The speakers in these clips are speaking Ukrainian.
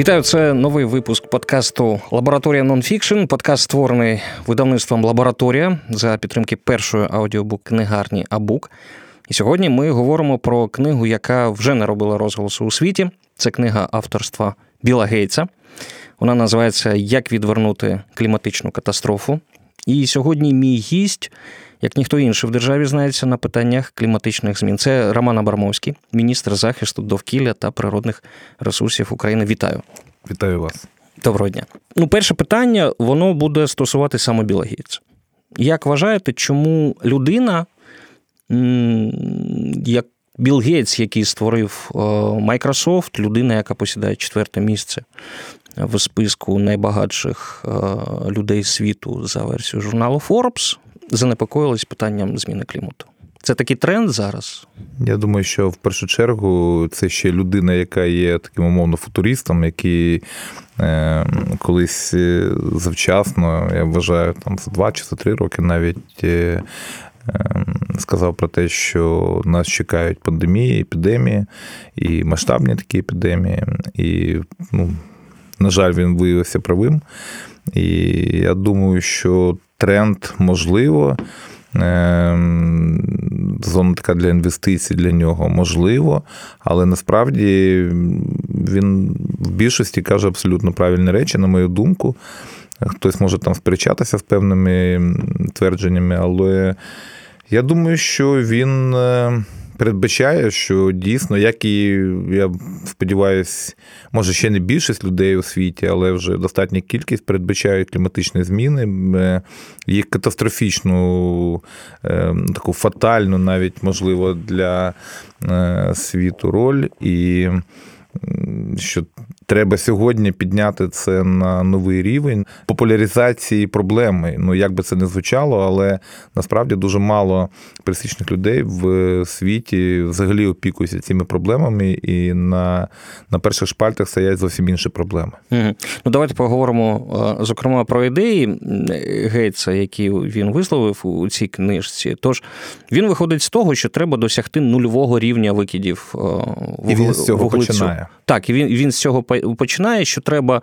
Вітаю, це новий випуск подкасту Лабораторія Нонфікшн. Подкаст створений видавництвом Лабораторія за підтримки першої audiobook книгарні Абук. І сьогодні ми говоримо про книгу, яка вже наробила розголосу у світі. Це книга авторства Біла Гейтса. Вона називається Як відвернути кліматичну катастрофу. І сьогодні мій гість як ніхто інший в державі знається на питаннях кліматичних змін. Це Роман Абрамовський, міністр захисту довкілля та природних ресурсів України. Вітаю! Вітаю вас. Доброго дня. Ну, перше питання воно буде стосуватися саме Білогійця. Як вважаєте, чому людина, як Білл Гейтс, який створив е, Microsoft, людина, яка посідає четверте місце в списку найбагатших е, людей світу за версією журналу Forbes, занепокоїлись питанням зміни клімату. Це такий тренд зараз. Я думаю, що в першу чергу це ще людина, яка є таким умовно футуристом, який е, колись е, завчасно, я вважаю, там за два чи за три роки навіть. Е, е, Сказав про те, що нас чекають пандемії, епідемії і масштабні такі епідемії. І, ну, на жаль, він виявився правим. І я думаю, що тренд можливо. Ем, зона така для інвестицій для нього можливо, але насправді він в більшості каже абсолютно правильні речі, на мою думку. Хтось може там сперечатися з певними твердженнями, але я думаю, що він е, передбачає, що дійсно, як і я сподіваюся, може ще не більшість людей у світі, але вже достатня кількість передбачають кліматичні зміни, е, їх катастрофічну, е, таку фатальну, навіть можливо, для е, світу роль. І що треба сьогодні підняти це на новий рівень популяризації проблеми. Ну як би це не звучало, але насправді дуже мало пересічних людей в світі взагалі опікуються цими проблемами, і на на перших шпальтах стоять зовсім інші проблеми. Угу. Ну давайте поговоримо зокрема про ідеї Гейтса, які він висловив у цій книжці. Тож він виходить з того, що треба досягти нульового рівня викидів і він з цього вуглецю. починає. Так, і він, він з цього починає, що треба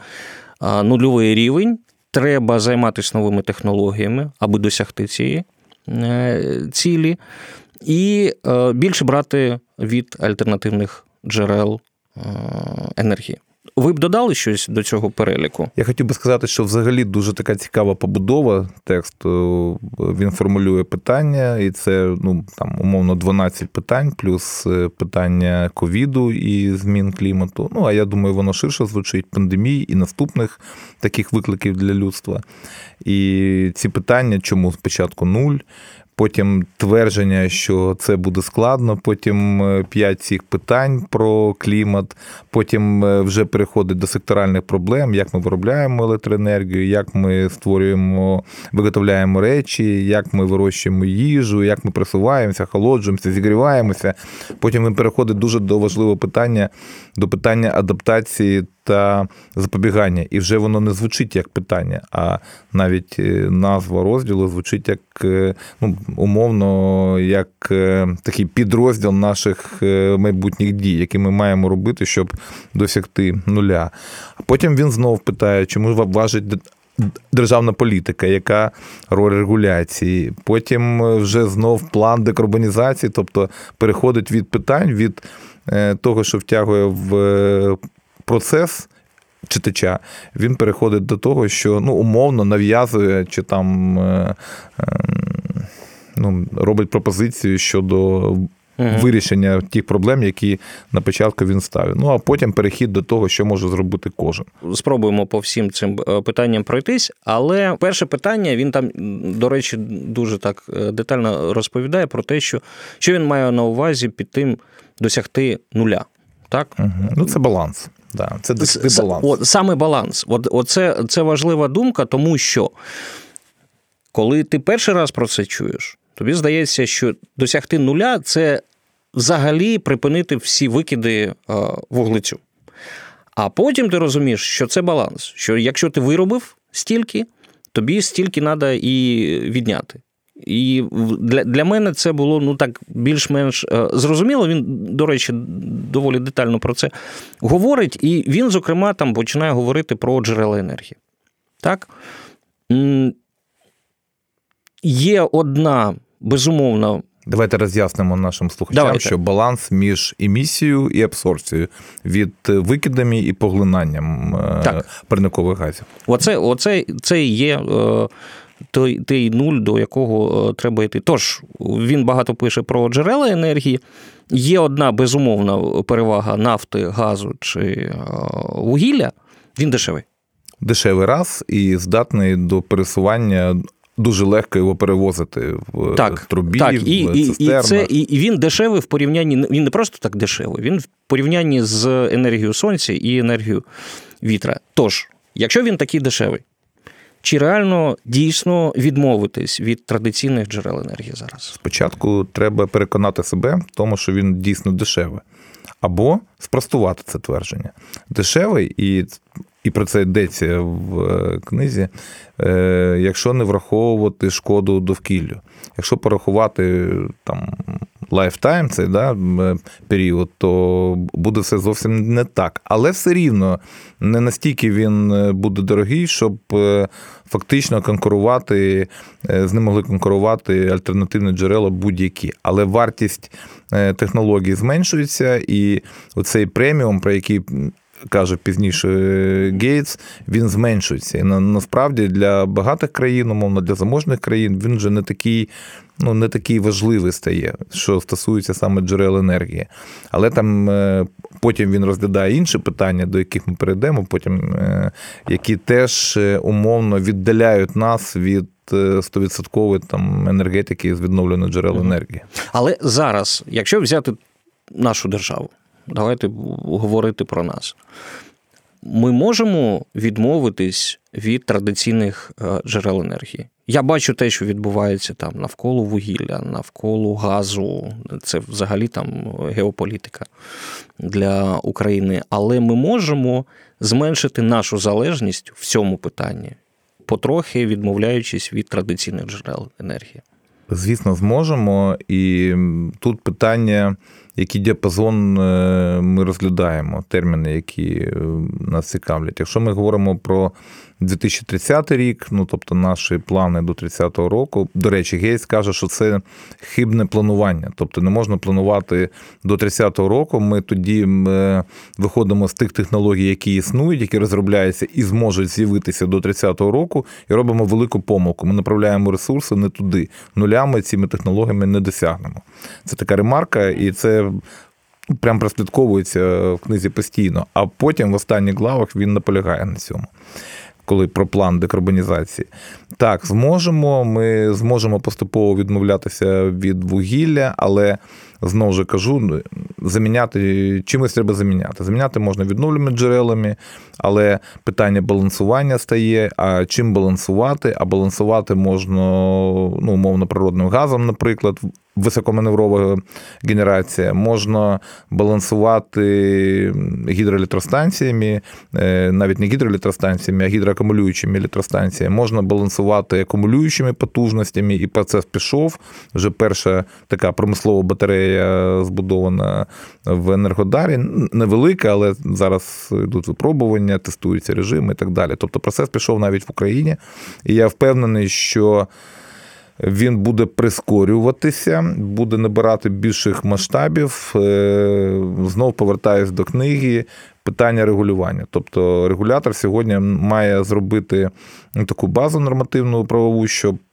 нульовий рівень, треба займатися новими технологіями, аби досягти цієї е, цілі, і е, більше брати від альтернативних джерел е, енергії. Ви б додали щось до цього переліку? Я хотів би сказати, що взагалі дуже така цікава побудова тексту. Він формулює питання, і це ну там умовно 12 питань, плюс е, питання ковіду і змін клімату. Ну а я думаю, воно ширше звучить пандемії і наступних таких викликів для людства. І ці питання, чому спочатку нуль, Потім твердження, що це буде складно. Потім е, п'ять цих питань про клімат. Потім е, вже переходить до секторальних проблем, як ми виробляємо електроенергію, як ми створюємо, виготовляємо речі, як ми вирощуємо їжу, як ми присуваємося, холоджуємося, зігріваємося. Потім він переходить дуже до важливого питання, до питання адаптації та запобігання. І вже воно не звучить як питання, а навіть е, назва розділу звучить як е, ну, умовно, як е, такий підрозділ наших майбутніх дій, які ми маємо робити, щоб досягти нуля. А потім він знов питає, чому важить. Державна політика, яка роль регуляції, потім вже знов план декарбонізації, тобто переходить від питань від того, що втягує в процес читача, він переходить до того, що ну, умовно нав'язує чи там е, е, ну, робить пропозицію щодо. Угу. Вирішення тих проблем, які на початку він ставив. Ну а потім перехід до того, що може зробити кожен. Спробуємо по всім цим е, питанням пройтись. Але перше питання він там, до речі, дуже так детально розповідає про те, що що він має на увазі під тим досягти нуля. Так? Угу. Ну, це баланс. Да, Це досягти баланс. От, Саме баланс. От, от це, це важлива думка, тому що коли ти перший раз про це чуєш, тобі здається, що досягти нуля це взагалі припинити всі викиди вуглецю. А потім ти розумієш, що це баланс. Що якщо ти виробив стільки, тобі стільки треба і відняти. І для для мене це було ну так більш-менш е, зрозуміло. Він, до речі, доволі детально про це говорить, і він, зокрема, там починає говорити про джерела енергії. Так? Є одна безумовна. Давайте роз'яснимо нашим слухачам, Давайте. що баланс між емісією і абсорбцією від викидами і поглинанням е, так. парникових газів. Оце, оце це є е, той той нуль, до якого е, треба йти. Тож він багато пише про джерела енергії. Є одна безумовна перевага нафти, газу чи вугілля. Він дешевий. Дешевий раз і здатний до пересування дуже легко його перевозити в так, трубі, так. І, в. І, це, і він дешевий в порівнянні, він не просто так дешевий, він в порівнянні з енергією сонця і енергією вітра. Тож, якщо він такий дешевий, чи реально дійсно відмовитись від традиційних джерел енергії зараз? Спочатку треба переконати себе в тому, що він дійсно дешевий. Або спростувати це твердження. Дешевий і і про це йдеться в е, книзі, е, якщо не враховувати шкоду довкіллю. Якщо порахувати там lifetime, цей да, період, то буде все зовсім не так. Але все рівно не настільки він е, буде дорогий, щоб фактично конкурувати, з ним могли конкурувати альтернативні джерела будь-які. Але вартість технологій зменшується, і оцей преміум, про який каже пізніше Гейтс, він зменшується. І на, насправді для багатих країн, умовно, для заможних країн, він вже не такий. Ну, не такий важливий стає, що стосується саме джерел енергії. Але там е, потім він розглядає інші питання, до яких ми перейдемо, потім, е, які теж е, умовно віддаляють нас від 100% там енергетики з відновлених джерел енергії. Але зараз, якщо взяти нашу державу, давайте говорити про нас. Ми можемо відмовитись від традиційних е, джерел енергії. Я бачу те, що відбувається там навколо вугілля, навколо газу. Це взагалі там геополітика для України. Але ми можемо зменшити нашу залежність в цьому питанні, потрохи відмовляючись від традиційних джерел енергії. Звісно, зможемо. І тут питання який діапазон е, ми розглядаємо, терміни, які е, нас цікавлять. Якщо ми говоримо про 2030 рік, ну тобто наші плани до 30-го року. До речі, Гейс каже, що це хибне планування. Тобто не можна планувати до 30-го року. Ми тоді е, виходимо з тих технологій, які існують, які розробляються і зможуть з'явитися до 30-го року, і робимо велику помилку. Ми направляємо ресурси не туди. Нулями цими технологіями не досягнемо. Це така ремарка, і це. Прям прослідковується в книзі постійно, а потім в останніх главах він наполягає на цьому коли про план декарбонізації. Так, зможемо. Ми зможемо поступово відмовлятися від вугілля, але знову ж кажу, заміняти чимось треба заміняти. Заміняти можна відновленими джерелами, але питання балансування стає. А чим балансувати? А балансувати можна ну, умовно природним газом, наприклад високоманеврова генерація, можна балансувати гідроелектростанціями, е, навіть не гідроелектростанціями, а гідроакумулюючими електростанціями, можна балансувати акумулюючими потужностями, і процес пішов. Вже перша така промислова батарея збудована в Енергодарі. Невелика, але зараз йдуть випробування, тестуються режими і так далі. Тобто процес пішов навіть в Україні. І я впевнений, що він буде прискорюватися, буде набирати більших масштабів. Знову знов повертаюсь до книги. Питання регулювання. Тобто регулятор сьогодні має зробити таку базу нормативну правову, щоб Е,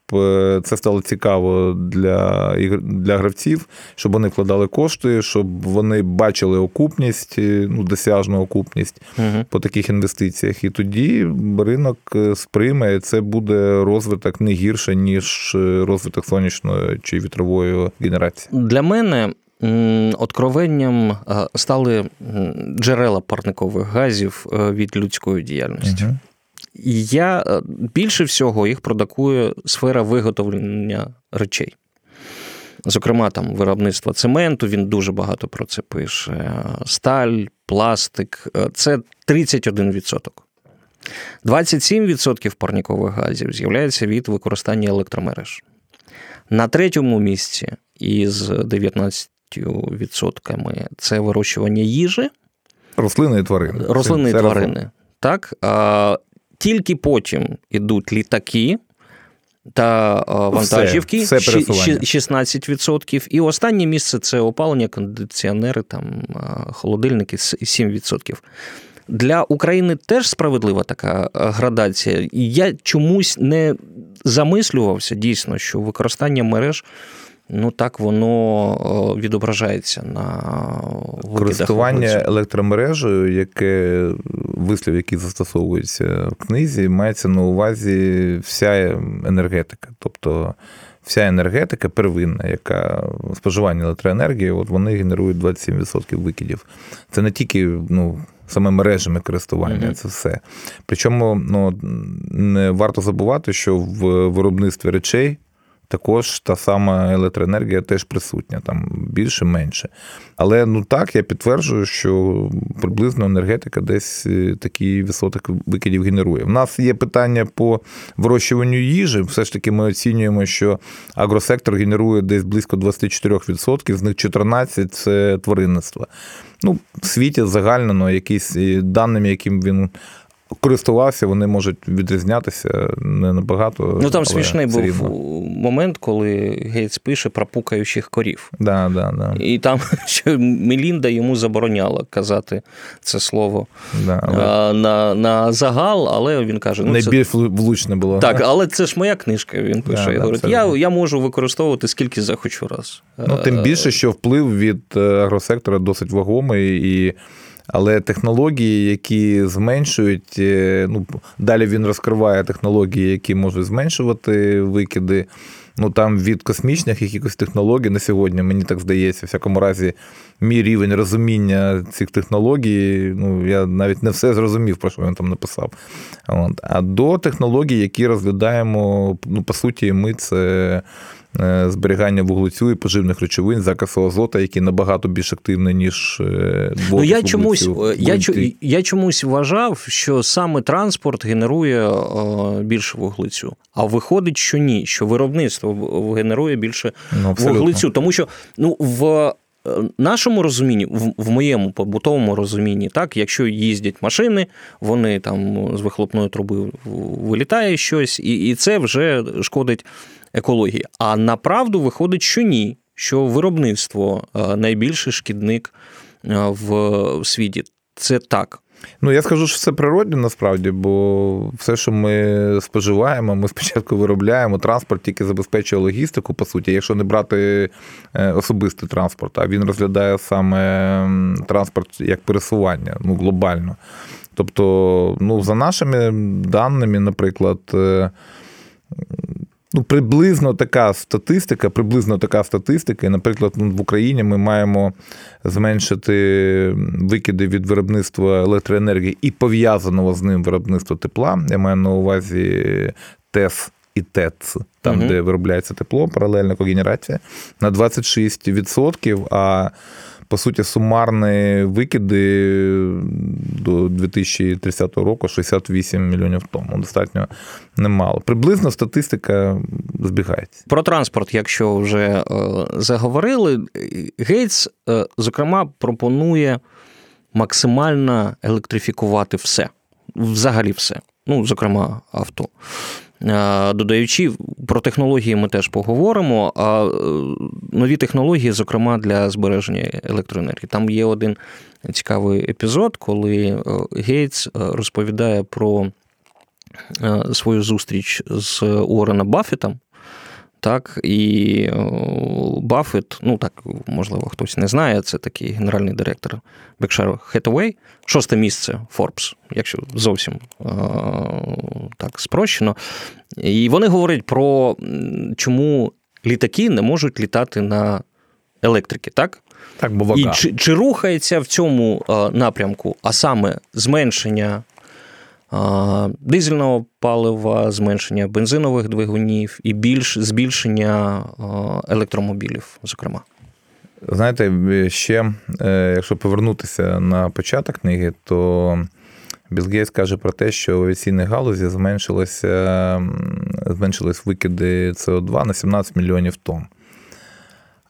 це стало цікаво для для гравців, щоб вони вкладали кошти, щоб вони бачили окупність, е, ну досяжну окупність угу. по таких інвестиціях. І тоді ринок е, сприйме, і це буде розвиток не гірше, ніж розвиток сонячної чи вітрової генерації. Для мене. Откровенням стали джерела парникових газів від людської діяльності. Угу. Я е, більше всього їх продакує сфера виготовлення речей. Зокрема, там виробництво цементу, він дуже багато про це пише. Сталь, пластик це 31%. 27% парнікових газів з'являється від використання електромереж. На третьому місці із 19% це вирощування їжі. Рослини і тварини. Рослини і тварини. Так? Тільки потім ідуть літаки. Та вантажівки все, все 16%. І останнє місце це опалення, кондиціонери, там, холодильники 7%. Для України теж справедлива така градація. Я чомусь не замислювався дійсно, що використання мереж ну так воно відображається на користування електромережею, яке вислів, який застосовується в книзі, мається на увазі вся енергетика, тобто. Вся енергетика первинна, яка споживання електроенергії, от вони генерують 27% викидів. Це не тільки ну, саме мережами користування, mm-hmm. це все. Причому ну, не варто забувати, що в виробництві речей також та сама електроенергія теж присутня, там більше, менше. Але ну так, я підтверджую, що приблизно енергетика десь е, такий відсоток викидів генерує. У нас є питання по вирощуванню їжі. Все ж таки, ми оцінюємо, що агросектор генерує десь близько 24%, з них 14% це тваринництво. Ну, в світі загально якісь е, даними, яким він користувався, вони можуть відрізнятися не набагато. Ну там смішний був рівно. момент, коли Гейтс пише про пукаючих корів. Да, да, да. І там що Мелінда йому забороняла казати це слово да, але... на на загал, але він каже: ну, найбільш це... влучне було. Так, але це ж моя книжка. Він пише. Да, я, говорить, я, я можу використовувати скільки захочу раз. Ну, Тим більше, що вплив від е, агросектора досить вагомий і. Але технології, які зменшують, е, ну далі він розкриває технології, які можуть зменшувати викиди. Ну там від космічних якихось технологій на сьогодні, мені так здається, в всякому разі, мій рівень розуміння цих технологій. Ну я навіть не все зрозумів, про що він там написав. От. А до технологій, які розглядаємо, ну по суті, ми це зберігання вуглецю і поживних речовин, закису азота, які набагато більш активні, ніж е, ну, я чомусь я, я чомусь вважав, що саме транспорт генерує е, більше вуглецю. А виходить, що ні, що виробництво генерує більше ну, вуглецю. Тому що ну в. Нашому розумінні, в моєму побутовому розумінні, так, якщо їздять машини, вони там з вихлопної труби вилітає щось, і і це вже шкодить екології. А направду виходить, що ні, що виробництво е, найбільший шкідник е, в світі. Це так. Ну, я скажу, що це природне насправді, бо все, що ми споживаємо, ми спочатку виробляємо. Транспорт тільки забезпечує логістику, по суті, якщо не брати е, особистий транспорт, а він розглядає саме транспорт як пересування ну, глобально. Тобто, ну, за нашими даними, наприклад, Ну, приблизно така статистика, приблизно така статистика. І, наприклад, в Україні ми маємо зменшити викиди від виробництва електроенергії і пов'язаного з ним виробництва тепла. Я маю на увазі ТЕС і ТЕЦ, там, угу. де виробляється тепло, паралельна когенерація, на 26%. А по суті, сумарні викиди до 2030 року 68 мільйонів тонн. Ну, достатньо немало. Приблизно статистика збігається. Про транспорт, якщо вже е, заговорили, Гейтс, е, зокрема, пропонує максимально електрифікувати все. Взагалі все. Ну, зокрема, авто. Е, додаючи про технології, ми теж поговоримо. А е, нові технології, зокрема для збереження електроенергії. Там є один цікавий епізод, коли е, Гейтс розповідає про свою зустріч з Уоррена Баффетом, так, і Баффет, ну так, можливо, хтось не знає, це такий генеральний директор Berkshire Hathaway, шосте місце Forbes, якщо зовсім так спрощено. І вони говорять про чому літаки не можуть літати на електрики, так? Так, бо вага. І чи, чи рухається в цьому напрямку, а саме зменшення дизельного палива, зменшення бензинових двигунів і більш збільшення електромобілів, зокрема. Знаєте, ще, е, якщо повернутися на початок книги, то Білл каже про те, що в авіаційній галузі зменшилося, зменшились викиди СО2 на 17 мільйонів тонн.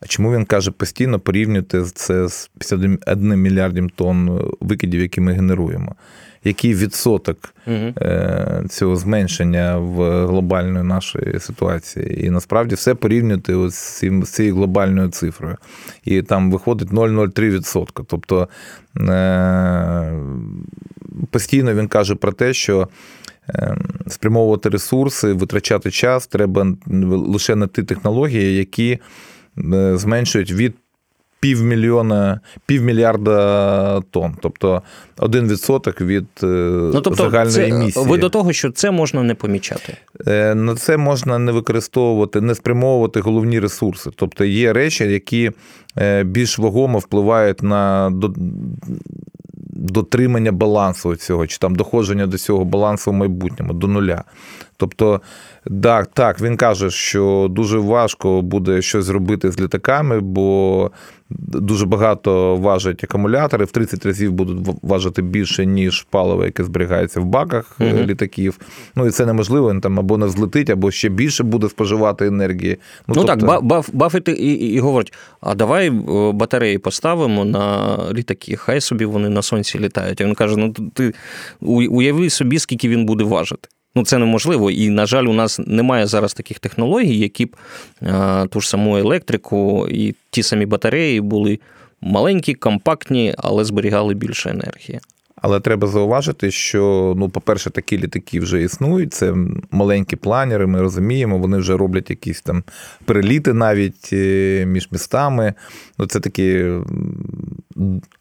А чому він каже постійно порівнювати це з 51 мільярдом тонн викидів, які ми генеруємо? Який відсоток угу. цього зменшення в глобальної нашої ситуації? І насправді все порівнювати з цією глобальною цифрою. І там виходить 0,03%. Тобто е, постійно він каже про те, що. Ем, спрямовувати ресурси, витрачати час треба лише на ті технології, які Е, зменшують від півмільйона, півмільярда тонн, тобто один відсоток від е, ну, тобто загальної це, емісії. Ви до того, що це можна не помічати? Е, на це можна не використовувати, не спрямовувати головні ресурси. Тобто є речі, які більш вагомо впливають на дотримання балансу цього, чи там доходження до цього балансу в майбутньому, до нуля. Тобто, так, так, він каже, що дуже важко буде щось зробити з літаками, бо дуже багато важать акумулятори, в 30 разів будуть важити більше, ніж паливо, яке зберігається в баках угу. літаків. Ну і це неможливо, він там або не взлетить, або ще більше буде споживати енергії. Ну, ну тобто... так, Баф, Баффет і, і, і говорить: а давай е, батареї поставимо на літаки, хай собі вони на сонці літають. А він каже: ну ти уяви собі, скільки він буде важити. Ну, це неможливо. І, на жаль, у нас немає зараз таких технологій, які б а, ту ж саму електрику і ті самі батареї були маленькі, компактні, але зберігали більше енергії. Але треба зауважити, що, ну, по-перше, такі літаки вже існують. Це маленькі планери, ми розуміємо, вони вже роблять якісь там переліти навіть е, між містами. Ну, Це такі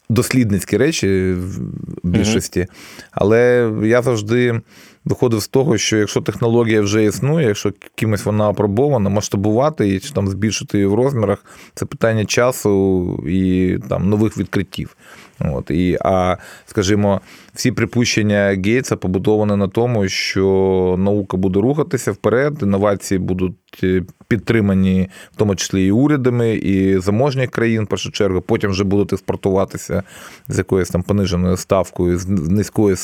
дослідницькі речі в більшості. Але я завжди виходив з того, що якщо технологія вже існує, якщо кимось вона опробована, масштабувати її чи там збільшити її в розмірах, це питання часу і там нових відкриттів. От, і, А, скажімо, всі припущення Гейтса побудовані на тому, що наука буде рухатися вперед, інновації будуть е, підтримані, в тому числі і урядами, і заможних країн, в першу чергу, потім вже будуть експортуватися з якоюсь там пониженою ставкою, з низькою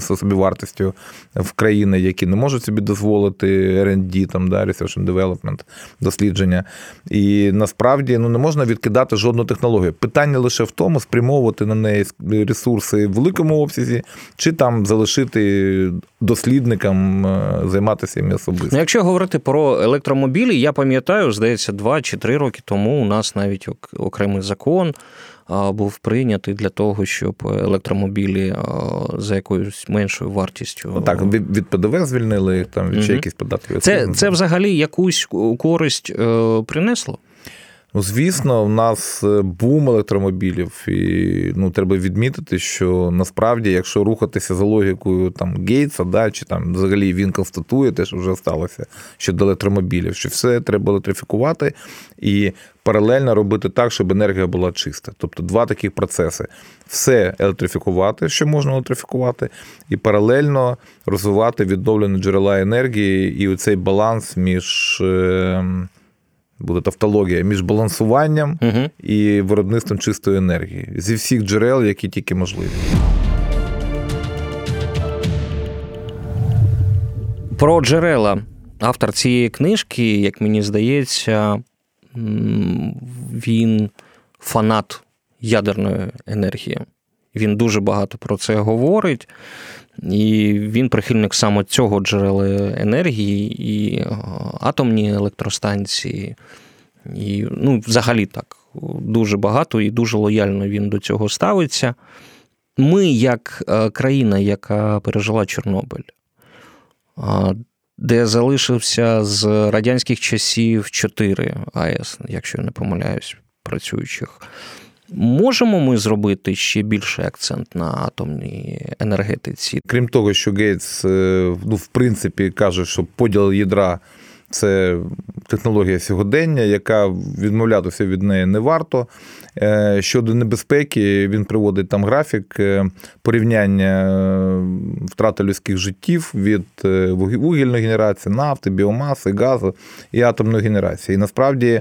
собівартістю в країни, які не можуть собі дозволити R&D, там, да, Research and Development, дослідження. І насправді ну, не можна відкидати жодну технологію. Питання лише в тому, спрямовувати на неї ресурси в великому обсязі, чи там залишити дослідникам е, займатися їм особисто. Ну, Якщо говорити про електромобілі, я пам'ятаю, здається, два чи три роки тому у нас навіть окремий закон. Був прийнятий для того, щоб електромобілі за якоюсь меншою вартістю. Ну, так, від ПДВ звільнили там від ще якісь податки. Це це взагалі якусь користь е, принесло? Ну, звісно, в нас е, бум електромобілів, і ну, треба відмітити, що насправді, якщо рухатися за логікою там Гейтса, да, чи там взагалі він констатує те, що вже сталося щодо електромобілів, що все треба електрифікувати і паралельно робити так, щоб енергія була чиста. Тобто два таких процеси: все електрифікувати, що можна електрифікувати, і паралельно розвивати відновлені джерела енергії і оцей баланс між. Ем, буде тавтологія між балансуванням угу. і виробництвом чистої енергії зі всіх джерел, які тільки можливі. Про джерела. Автор цієї книжки, як мені здається, він фанат ядерної енергії. Він дуже багато про це говорить. І він прихильник саме цього джерела енергії, і е, атомні електростанції, і ну, взагалі так, дуже багато і дуже лояльно він до цього ставиться. Ми, як е, країна, яка пережила Чорнобиль, де залишився з радянських часів 4 АЕС, якщо я не помиляюсь, працюючих. Можемо ми зробити ще більший акцент на атомній енергетиці? Крім того, що Гейтс, е, ну, в принципі, каже, що поділ ядра Це технологія сьогодення, яка відмовлятися від неї не варто. Е, щодо небезпеки, він приводить там графік е, порівняння е, втрати людських життів від вугільної генерації, нафти, біомаси, газу і атомної генерації. І насправді,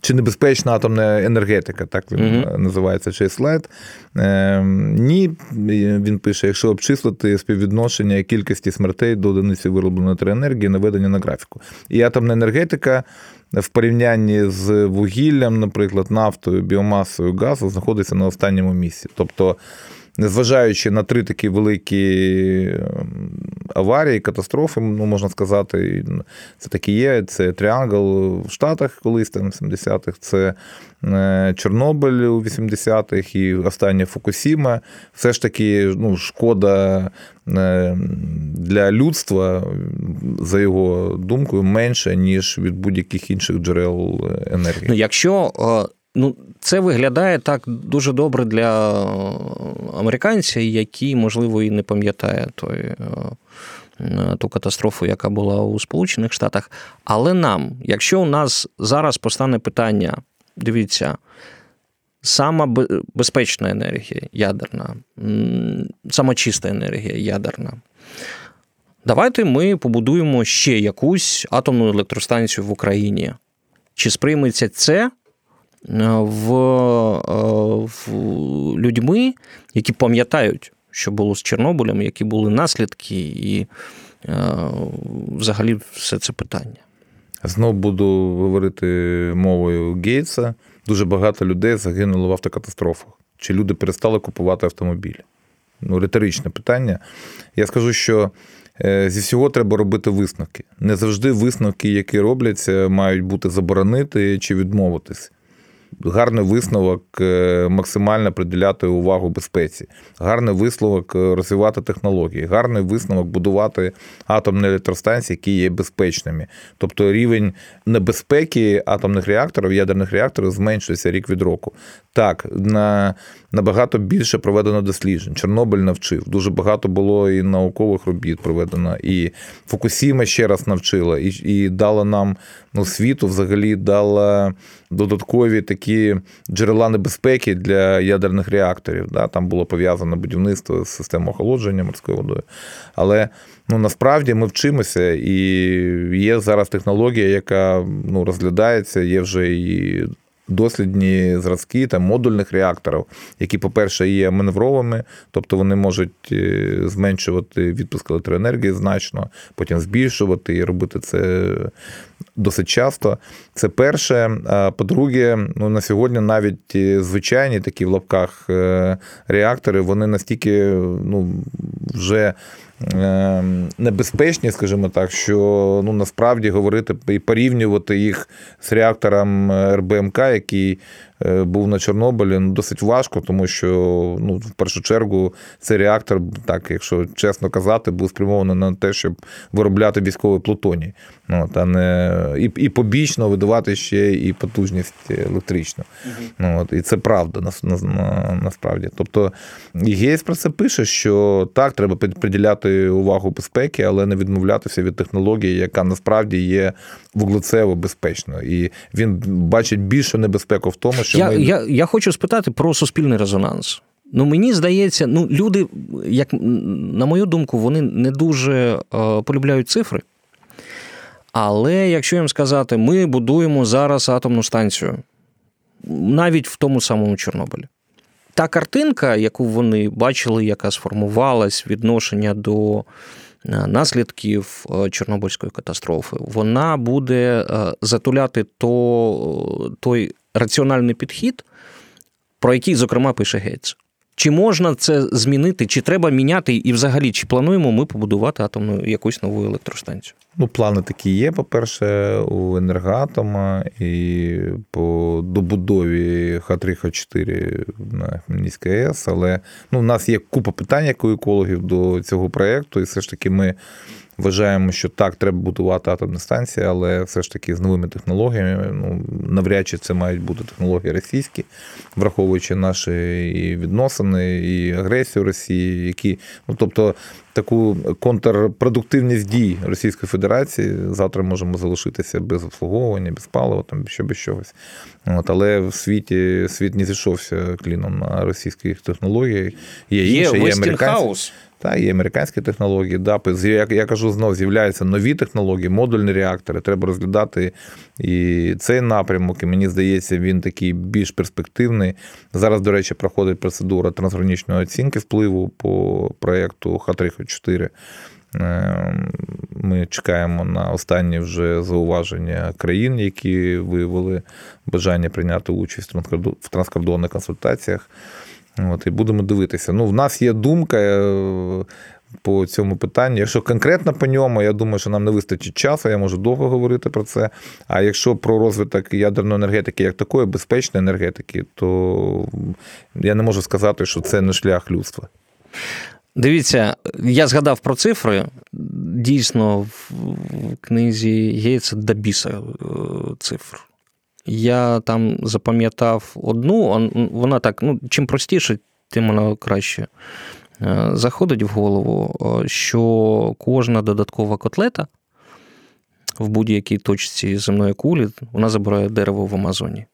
чи небезпечна атомна енергетика, так він mm називається цей слайд. Ні, він пише, якщо обчислити співвідношення кількості смертей до одиниці виробленої енергії, наведене на графіку. І атомна енергетика в порівнянні з вугіллям, наприклад, нафтою, біомасою газу, знаходиться на останньому місці. Тобто, незважаючи на три такі великі ем, аварії, катастрофи, ну, можна сказати, це такі є. Це Three Mile Island в Штатах колись там 70-х, це е, Чорнобиль у 80-х і остання Фукусіма. Все ж таки, ну, шкода е, для людства, за його думкою, менше, ніж від будь-яких інших джерел енергії. Ну, Якщо е, ну, це виглядає так дуже добре для американця, який, можливо, і не пам'ятає той ту катастрофу, яка була у Сполучених Штатах. Але нам, якщо у нас зараз постане питання, дивіться, сама безпечна енергія ядерна, сама чиста енергія ядерна. Давайте ми побудуємо ще якусь атомну електростанцію в Україні. Чи сприйметься це е, в, в людьми, які пам'ятають що було з Чорнобилем, які були наслідки, і взагалі все це питання. Знову буду говорити мовою Гейтса. Дуже багато людей загинуло в автокатастрофах. Чи люди перестали купувати автомобілі? Ну, риторичне питання. Я скажу, що е, зі всього треба робити висновки. Не завжди висновки, які робляться, мають бути заборонити чи відмовитись гарний висновок е, максимально приділяти увагу безпеці, гарний висновок е, розвивати технології, гарний висновок будувати атомні електростанції, які є безпечними. Тобто рівень небезпеки атомних реакторів, ядерних реакторів зменшується рік від року. Так, на набагато більше проведено досліджень. Чорнобиль навчив. Дуже багато було і наукових робіт проведено. І Фукусіма ще раз навчила, і і дала нам ну, світу взагалі дала додаткові такі джерела небезпеки для ядерних реакторів. Да? Там було пов'язане будівництво з системою охолодження морською водою. Але ну, насправді ми вчимося, і є зараз технологія, яка ну, розглядається, є вже і дослідні зразки там, модульних реакторів, які, по-перше, є маневровими, тобто вони можуть е, зменшувати відпуск електроенергії значно, потім збільшувати і робити це досить часто. Це перше. А по-друге, ну на сьогодні навіть е, звичайні такі в лапках е, реактори, вони настільки ну, вже. Ем, небезпечні, скажімо так, що ну насправді говорити і порівнювати їх з реактором РБМК, який Е, був на Чорнобилі, ну досить важко, тому що ну, в першу чергу цей реактор, так, якщо чесно казати, був спрямований на те, щоб виробляти військовий плутоній. Ну, та не, І і побічно видавати ще і потужність електричну. Угу. Ну, от, І це правда на, на, насправді. Тобто Гейс про це пише, що так, треба приділяти увагу безпеки, але не відмовлятися від технології, яка насправді є вуглецево безпечною. І він бачить більшу небезпеку в тому, що я, ми... я, я хочу спитати про суспільний резонанс. Ну, мені здається, ну люди, як на мою думку, вони не дуже е, полюбляють цифри. Але якщо їм сказати, ми будуємо зараз атомну станцію, навіть в тому самому Чорнобилі. Та картинка, яку вони бачили, яка сформувалась відношення до е, наслідків е, Чорнобильської катастрофи, вона буде е, затуляти то, той раціональний підхід, про який, зокрема, пише Гейтс. Чи можна це змінити, чи треба міняти, і взагалі, чи плануємо ми побудувати атомну якусь нову електростанцію? Ну, плани такі є, по-перше, у енергоатома і по добудові Х3, Х4 на Хмельницькій АЕС. Але ну, у нас є купа питань, як у екологів до цього проєкту, і все ж таки ми вважаємо, що так, треба будувати атомні станції, але все ж таки з новими технологіями. Ну, навряд чи це мають бути технології російські, враховуючи наші і відносини, і агресію Росії, які, ну тобто, таку контрпродуктивність дій Російської Федерації завтра можемо залишитися без обслуговування, без палива, там що без чогось. От, Але в світі світ не зійшовся кліном на російських технологіях. Є, є інші, є американські. Та, є американські технології, да, я, я кажу знову, з'являються нові технології, модульні реактори. Треба розглядати і цей напрямок, і мені здається, він такий більш перспективний. Зараз, до речі, проходить процедура трансгранічної оцінки впливу по проєкту Х3Х4. Ем, ми чекаємо на останні вже зауваження країн, які виявили бажання прийняти участь в транскордонних консультаціях. От, І будемо дивитися. Ну, В нас є думка е, по цьому питанню. Якщо конкретно по ньому, я думаю, що нам не вистачить часу, я можу довго говорити про це. А якщо про розвиток ядерної енергетики, як такої, безпечної енергетики, то я не можу сказати, що це не шлях людства. Дивіться, я згадав про цифри. Дійсно, в книзі Гейтса до біса е, цифр. Я там запам'ятав одну, вона так, ну, чим простіше, тим вона краще е, заходить в голову, е, що кожна додаткова котлета в будь-якій точці земної кулі вона забирає дерево в Амазоні.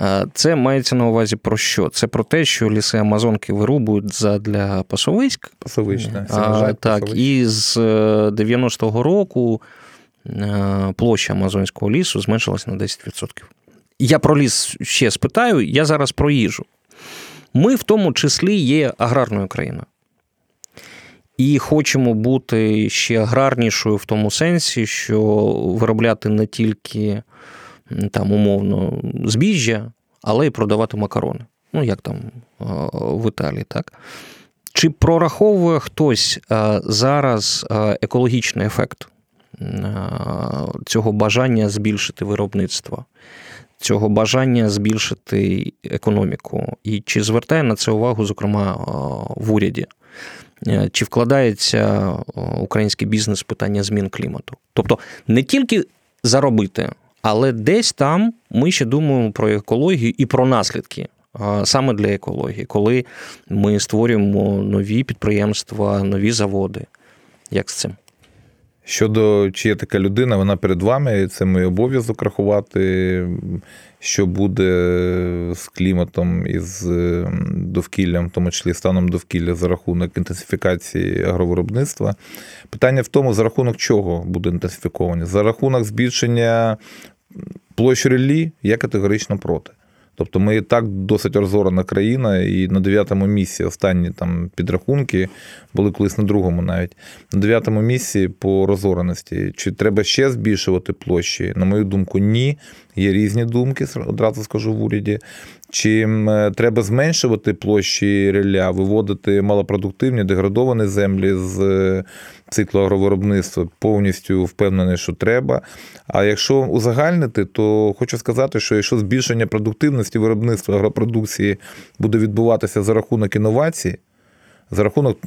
Е, це мається на увазі про що? Це про те, що ліси Амазонки вирубують задля пасовиськ. Пасовичне. Так, і з 90-го року площа Амазонського лісу зменшилася на 10%. Я про ліс ще спитаю, я зараз про їжу. Ми в тому числі є аграрною країною. І хочемо бути ще аграрнішою в тому сенсі, що виробляти не тільки там умовно збіжжя, але й продавати макарони. Ну, як там в Італії, так? Чи прораховує хтось зараз екологічний ефект цього бажання збільшити виробництво? Цього бажання збільшити економіку, і чи звертає на це увагу, зокрема, в уряді? Е, чи вкладається український бізнес в питання змін клімату? Тобто не тільки заробити, але десь там ми ще думаємо про екологію і про наслідки саме для екології, коли ми створюємо нові підприємства, нові заводи. Як з цим? Щодо чи є така людина, вона перед вами, це мій обов'язок рахувати, що буде з кліматом і з довкіллям, в тому числі станом довкілля за рахунок інтенсифікації агровиробництва. Питання в тому, за рахунок чого буде інтенсифіковані? За рахунок збільшення площі релі я категорично проти. Тобто ми і так досить розорена країна, і на дев'ятому місці останні там підрахунки були колись на другому навіть. На дев'ятому місці по розореності. Чи треба ще збільшувати площі? На мою думку, ні. Є різні думки, одразу скажу в уряді. Чи е, треба зменшувати площі реля, виводити малопродуктивні, деградовані землі з е, циклу агровиробництва? Повністю впевнений, що треба. А якщо узагальнити, то хочу сказати, що якщо збільшення продуктивності виробництва агропродукції буде відбуватися за рахунок інновацій, за рахунок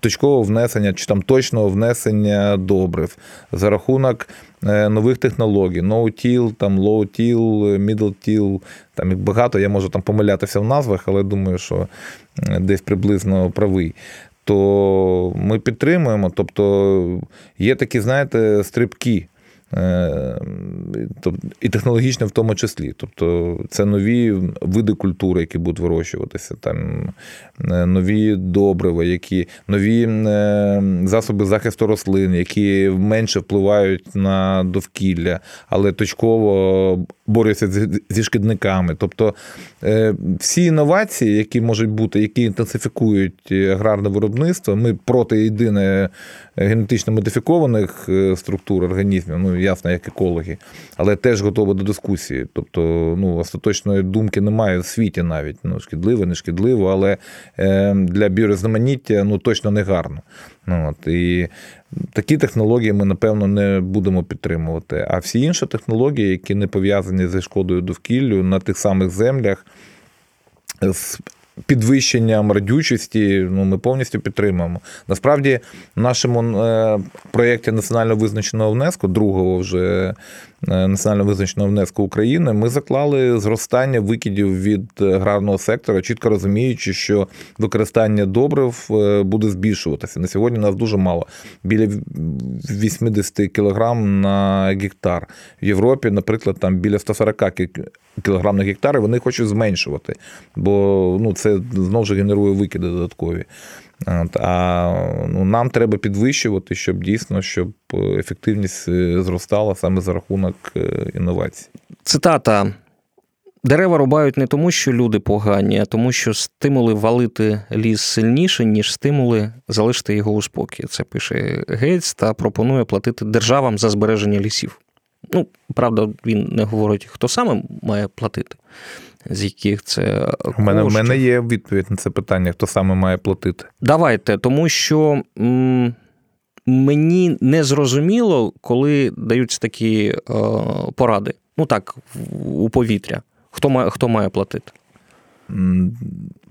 точкового внесення чи там точного внесення добрив за рахунок е, нових технологій, no-till, там low-till, middle-till, там їх багато, я можу там помилятися в назвах, але думаю, що десь приблизно правий. То ми підтримуємо, тобто є такі, знаєте, стрибки. Е, і технологічне в тому числі. Тобто це нові види культури, які будуть вирощуватися, там е, нові добрива, які нові е, засоби захисту рослин, які менше впливають на довкілля, але точково борються зі шкідниками. Тобто всі інновації, які можуть бути, які інтенсифікують аграрне виробництво, ми проти єдине генетично модифікованих структур організмів. ну ясно, як екологи, але теж готова до дискусії. Тобто, ну, остаточної думки немає в світі навіть. Ну, шкідливо, не шкідливо, але е, для біорізноманіття ну, точно не гарно. Ну, от, І такі технології ми, напевно, не будемо підтримувати. А всі інші технології, які не пов'язані зі шкодою довкіллю на тих самих землях. Підвищенням радючості ну, ми повністю підтримуємо. Насправді, в нашому е, проєкті національно визначеного внеску, другого вже національно визначеного внеску України, ми заклали зростання викидів від аграрного сектора, чітко розуміючи, що використання добрив е, буде збільшуватися. На сьогодні нас дуже мало біля 80 кг на гектар. В Європі, наприклад, там біля 140 кг на гектар, і вони хочуть зменшувати, бо ну, це знову ж генерує викиди додаткові. А ну, нам треба підвищувати, щоб дійсно щоб ефективність е, зростала саме за рахунок е, інновацій. Цитата. Дерева рубають не тому, що люди погані, а тому, що стимули валити ліс сильніше, ніж стимули залишити його у спокій. Це пише Гейтс та пропонує платити державам за збереження лісів. Ну, правда, він не говорить, хто саме має платити, з яких це. У мене в мене є відповідь на це питання, хто саме має платити. Давайте, тому що м- мені не зрозуміло, коли даються такі е, поради. Ну так, у повітря. Хто має, хто має платити?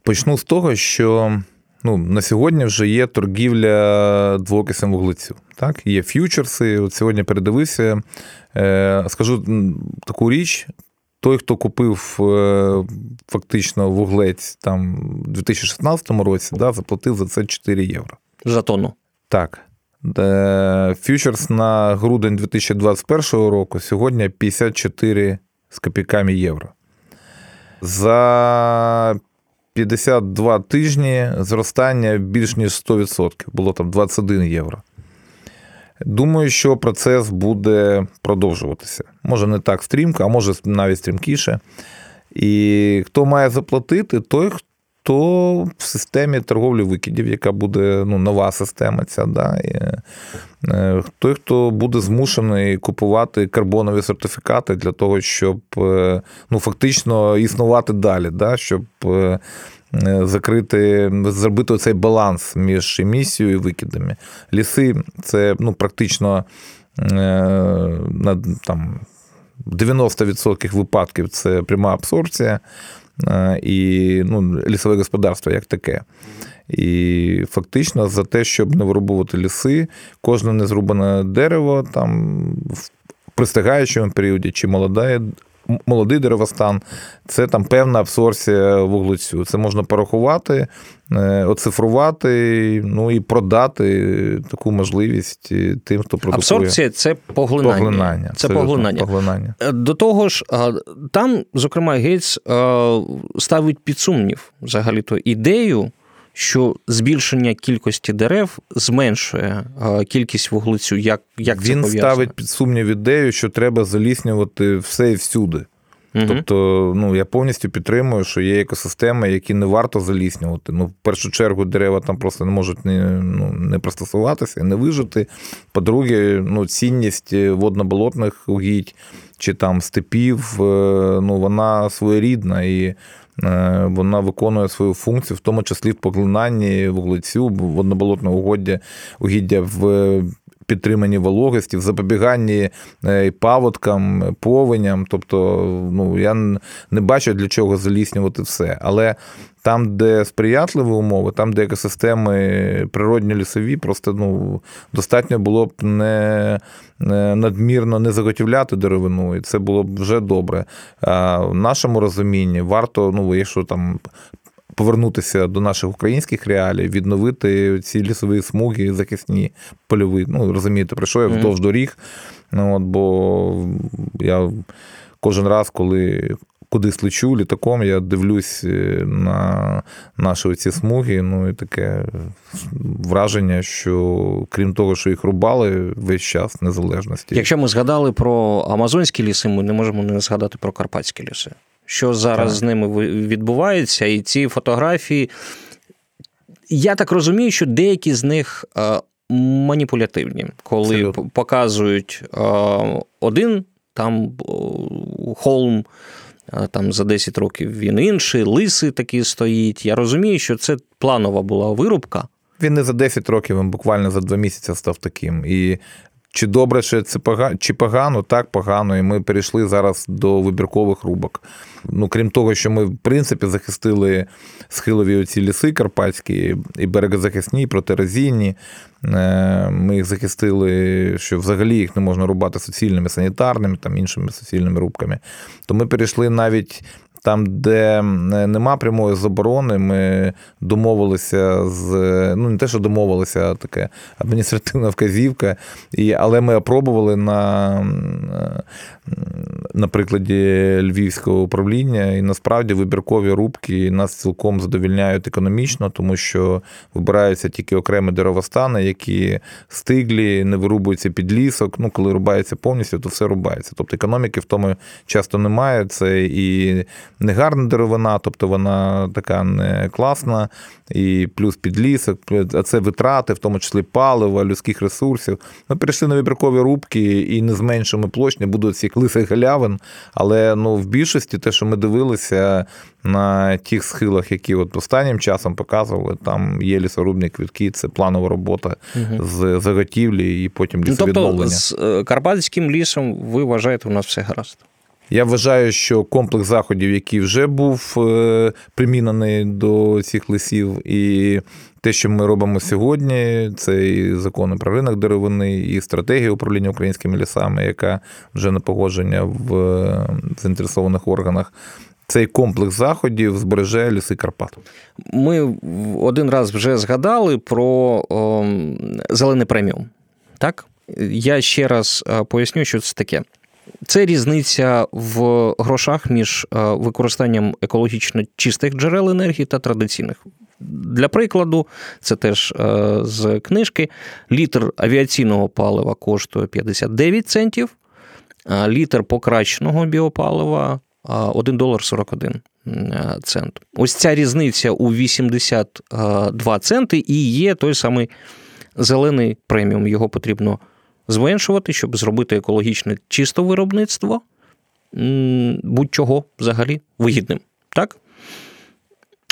Почну з того, що ну, на сьогодні вже є торгівля двоокисом вуглецю. Так, Є ф'ючерси. От сьогодні передивився. Е, Скажу таку річ. Той, хто купив е, фактично вуглець там у 2016 році, да, заплатив за це 4 євро. За тонну. Так. Фьючерс на грудень 2021 року сьогодні 54 з копійками євро. За 52 тижні зростання більш ніж 100%. Було там 21 євро. Думаю, що процес буде продовжуватися. Може, не так стрімко, а може навіть стрімкіше. І хто має заплатити, той, хто в системі торговлі викидів, яка буде ну, нова система, ця, да, е, той, хто буде змушений купувати карбонові сертифікати для того, щоб е, ну, фактично існувати далі, да, щоб. Е, закрити, зробити цей баланс між емісією і викидами. Ліси це ну, практично на там, 90% випадків це пряма абсорбція і ну, лісове господарство як таке. І фактично за те, щоб не вирубувати ліси, кожне незрубане дерево там в пристигаючому періоді чи молоде молодий деревостан, це там певна абсорбція вуглецю. Це можна порахувати, е, оцифрувати, ну і продати таку можливість тим, хто продукує. Абсорбція це поглинання. поглинання. Це поглинання. поглинання. Е, до того ж, там, зокрема, Гейтс ставить під сумнів взагалі-то ідею. Що збільшення кількості дерев зменшує кількість вуглецю, як як він це ставить під сумнів ідею, що треба заліснювати все і всюди. Угу. Тобто, ну я повністю підтримую, що є екосистеми, які не варто заліснювати. Ну, в першу чергу, дерева там просто не можуть не ну, не пристосуватися, не вижити. По-друге, ну, цінність водно-болотних угідь чи там степів, е, ну вона своєрідна і Е, вона виконує свою функцію, в тому числі в поглинанні вуглецю, водноболотного угоддя, угіддя в підтриманні вологості, в запобіганні е, паводкам, повеням. Тобто, ну я не бачу для чого заліснювати все. Але там, де сприятливі умови, там, де екосистеми природні лісові, просто ну, достатньо було б не надмірно не заготівляти деревину, і це було б вже добре. А в нашому розумінні варто, ну, якщо там. Повернутися до наших українських реалій, відновити ці лісові смуги, захисні польові. Ну, розумієте, про що я вздовж доріг. Ну, от, Бо я кожен раз, коли кудись лечу літаком, я дивлюсь е, на наші ці смуги. Ну і таке враження, що крім того, що їх рубали весь час незалежності. Якщо ми згадали про амазонські ліси, ми не можемо не згадати про карпатські ліси. Що зараз так. з ними відбувається, і ці фотографії. Я так розумію, що деякі з них е, маніпулятивні, коли Абсолютно. показують е, один там холм там за 10 років він інший, лисий такий стоїть. Я розумію, що це планова була вирубка. Він не за 10 років, він буквально за 2 місяці став таким. І Чи добре, що це погано, чи погано, так погано. І ми перейшли зараз до вибіркових рубок. Ну, крім того, що ми, в принципі, захистили схилові оці ліси карпатські, і берегозахисні, і протиразійні. Е, ми їх захистили, що взагалі їх не можна рубати суцільними санітарними, там іншими суцільними рубками. То ми перейшли навіть там, де нема прямої заборони, ми домовилися з ну не те, що домовилися, а таке адміністративна вказівка. І, Але ми опробували на на прикладі Львівського управління, і насправді вибіркові рубки нас цілком задовільняють економічно, тому що вибираються тільки окремі деревостани, які стиглі, не вирубуються під лісок. Ну, коли рубається повністю, то все рубається. Тобто економіки в тому часто немає. Це і негарна деревина, тобто вона така не класна, і плюс підлісок, а це витрати, в тому числі палива, людських ресурсів. Ми перейшли на вибіркові рубки і не зменшимо площ, не будуть цих лисих галявин. Але ну, в більшості те, що ми дивилися на тих схилах, які от останнім часом показували, там є лісорубні квітки, це планова робота угу. з заготівлі і потім лісовідновлення. Ну, тобто з е, Карпатським лісом ви вважаєте, у нас все гаразд? Я вважаю, що комплекс заходів, який вже був е, примінений до цих лисів, і те, що ми робимо сьогодні, це і закони про ринок деревини, і стратегія управління українськими лісами, яка вже на погодження в заінтересованих органах. Цей комплекс заходів збереже ліси Карпат. Ми один раз вже згадали про о, зелений преміум. Так? Я ще раз е, поясню, що це таке. Це різниця в грошах між е, використанням екологічно чистих джерел енергії та традиційних. Для прикладу, це теж е, з книжки. Літр авіаційного палива коштує 59 центів, літр покращеного біопалива 1 долар 41 е, цент. Ось ця різниця у 82 центи і є той самий зелений преміум. Його потрібно зменшувати, щоб зробити екологічне чисто виробництво будь-чого взагалі вигідним. Так?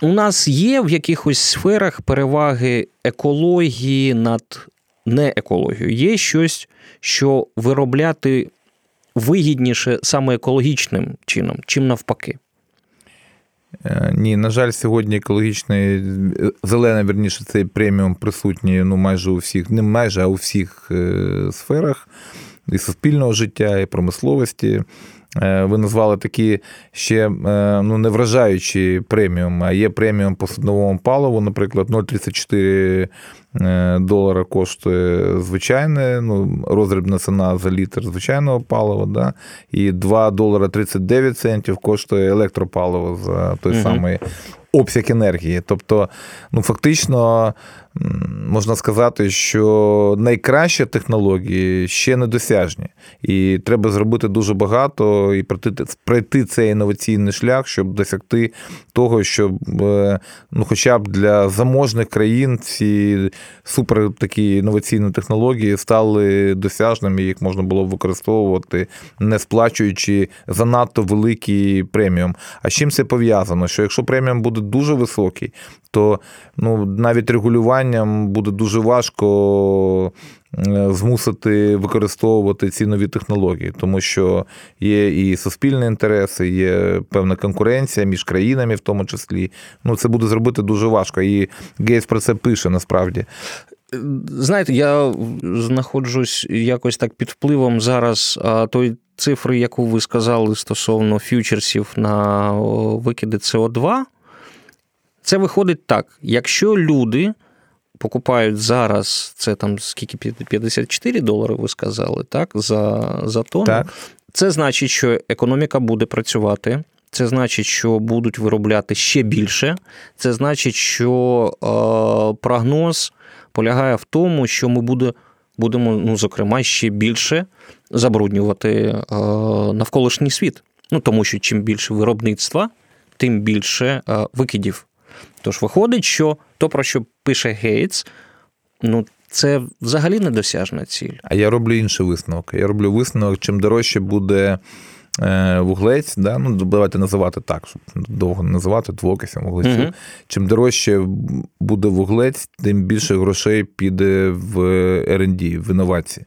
У нас є в якихось сферах переваги екології над неекологією. Є щось, що виробляти вигідніше саме екологічним чином, чим навпаки. Е, ні, на жаль, сьогодні екологічний зелена, верніше, цей преміум присутній ну, майже у всіх, не майже, а у всіх е, сферах і суспільного життя, і промисловості. Е, ви назвали такі ще ну, не вражаючі преміум, а є преміум по судновому паливу, наприклад, 0,34 Е, долара коштує звичайне, ну, розрібна ціна за літр звичайного палива, да, і 2 долара 39 центів коштує електропаливо за той угу. самий обсяг енергії. Тобто, ну, фактично можна сказати, що найкращі технології ще недосяжні. І треба зробити дуже багато і пройти пройти цей інноваційний шлях, щоб досягти того, щоб е, ну, хоча б для заможних країн ці супер такі інноваційні технології стали досяжними, їх можна було б використовувати, не сплачуючи занадто великий преміум. А з чим це пов'язано? Що якщо преміум буде дуже високий, то ну, навіть регулюванням буде дуже важко е, змусити використовувати ці нові технології, тому що є і суспільні інтереси, є певна конкуренція між країнами, в тому числі. Ну, це буде зробити дуже важко. І Гейтс про це пише насправді. Знаєте, я знаходжусь якось так під впливом зараз той цифри, яку ви сказали стосовно фьючерсів на викиди СО2. Це виходить так: якщо люди покупають зараз, це там скільки 54 долари, ви сказали, так, за за тонну, так. це значить, що економіка буде працювати. Це значить, що будуть виробляти ще більше. Це значить, що е, прогноз полягає в тому, що ми буде, будемо, ну, зокрема, ще більше забруднювати е, навколишній світ. Ну, Тому що чим більше виробництва, тим більше е, викидів. Тож виходить, що то, про що пише Гейтс, ну. Це взагалі недосяжна ціль. А я роблю інший висновок. Я роблю висновок, чим дорожче буде е, вуглець, да? ну давайте називати так, щоб довго не називати двокисом вуглеців. Угу. Чим дорожче буде вуглець, тим більше грошей піде в R&D, в інновації.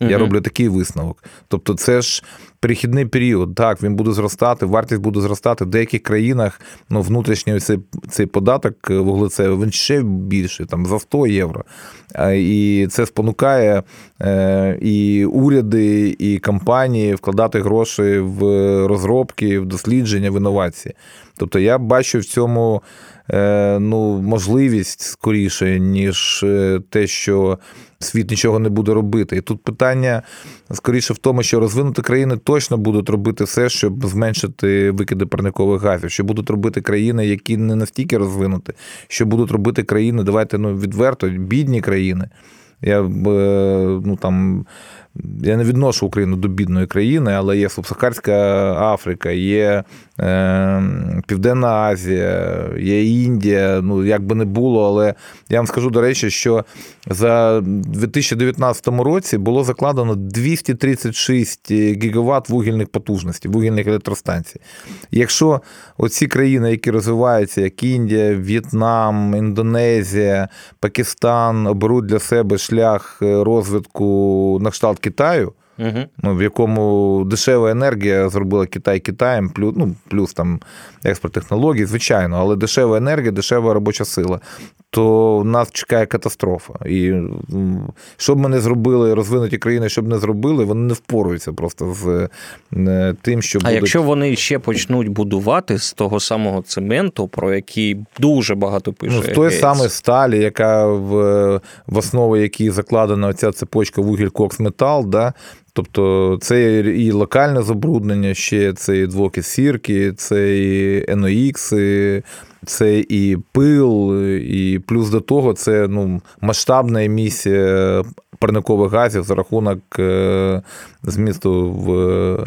Я угу. роблю такий висновок. Тобто, це ж перехідний період. Так, він буде зростати, вартість буде зростати. В деяких країнах ну, внутрішній цей цей податок е, вуглецевий, він ще більший, там за 100 євро. І це спонукає е, і уряди, і компанії вкладати гроші в розробки, в дослідження, в інновації. Тобто я бачу в цьому Е, ну, можливість скоріше, ніж те, що світ нічого не буде робити. І тут питання скоріше в тому, що розвинуті країни точно будуть робити все, щоб зменшити викиди парникових газів, що будуть робити країни, які не настільки розвинуті, що будуть робити країни, давайте ну, відверто, бідні країни. Я е, ну там я не відношу Україну до бідної країни, але є Субсахарська Африка, є Південна Азія, є Індія. Ну як би не було, але я вам скажу до речі, що за 2019 році було закладено 236 гігават вугільних потужностей, вугільних електростанцій. Якщо оці країни, які розвиваються, як Індія, В'єтнам, Індонезія, Пакистан, оберуть для себе шлях розвитку на кшталт Китаю, угу. ну, в якому дешева енергія зробила Китай Китаєм, плюс ну, плюс там експорт технологій, звичайно, але дешева енергія, дешева робоча сила. То нас чекає катастрофа. І що б ми не зробили, розвинуті країни, щоб не зробили, вони не впоруються просто з тим, що А якщо вони ще почнуть будувати з того самого цементу, про який дуже багато пише. Ну, з тої самої сталі, яка в в основу якій закладена ця цепочка вугіль кокс метал, да, Тобто це і локальне забруднення, ще це і двоки сірки, це і NOx, це і пил, і плюс до того це ну, масштабна емісія парникових газів за рахунок е, змісту в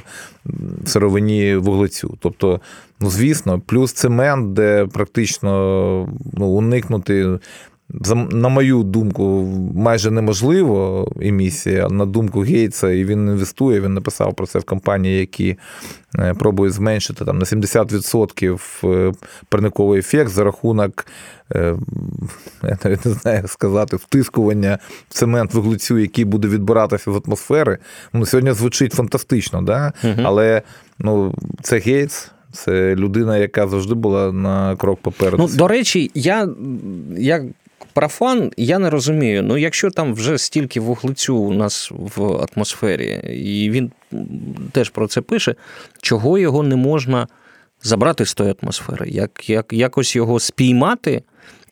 сировині вуглецю. Тобто, ну звісно, плюс цемент, де практично ну, уникнути на мою думку, майже неможливо емісія. На думку Гейтса, і він інвестує. Він написав про це в компанії, які е, пробують зменшити там на 70% е, парниковий ефект за рахунок. Е, я навіть не знаю, як сказати, втискування в цемент вуглецю, який буде відбиратися з атмосфери. Ну, Сьогодні звучить фантастично, да? Угу. але ну, це Гейтс. Це людина, яка завжди була на крок попереду. Ну, До речі, я як Профан, я не розумію. Ну, якщо там вже стільки вуглецю у нас в атмосфері, і він теж про це пише, чого його не можна забрати з тої атмосфери? Як, як Якось його спіймати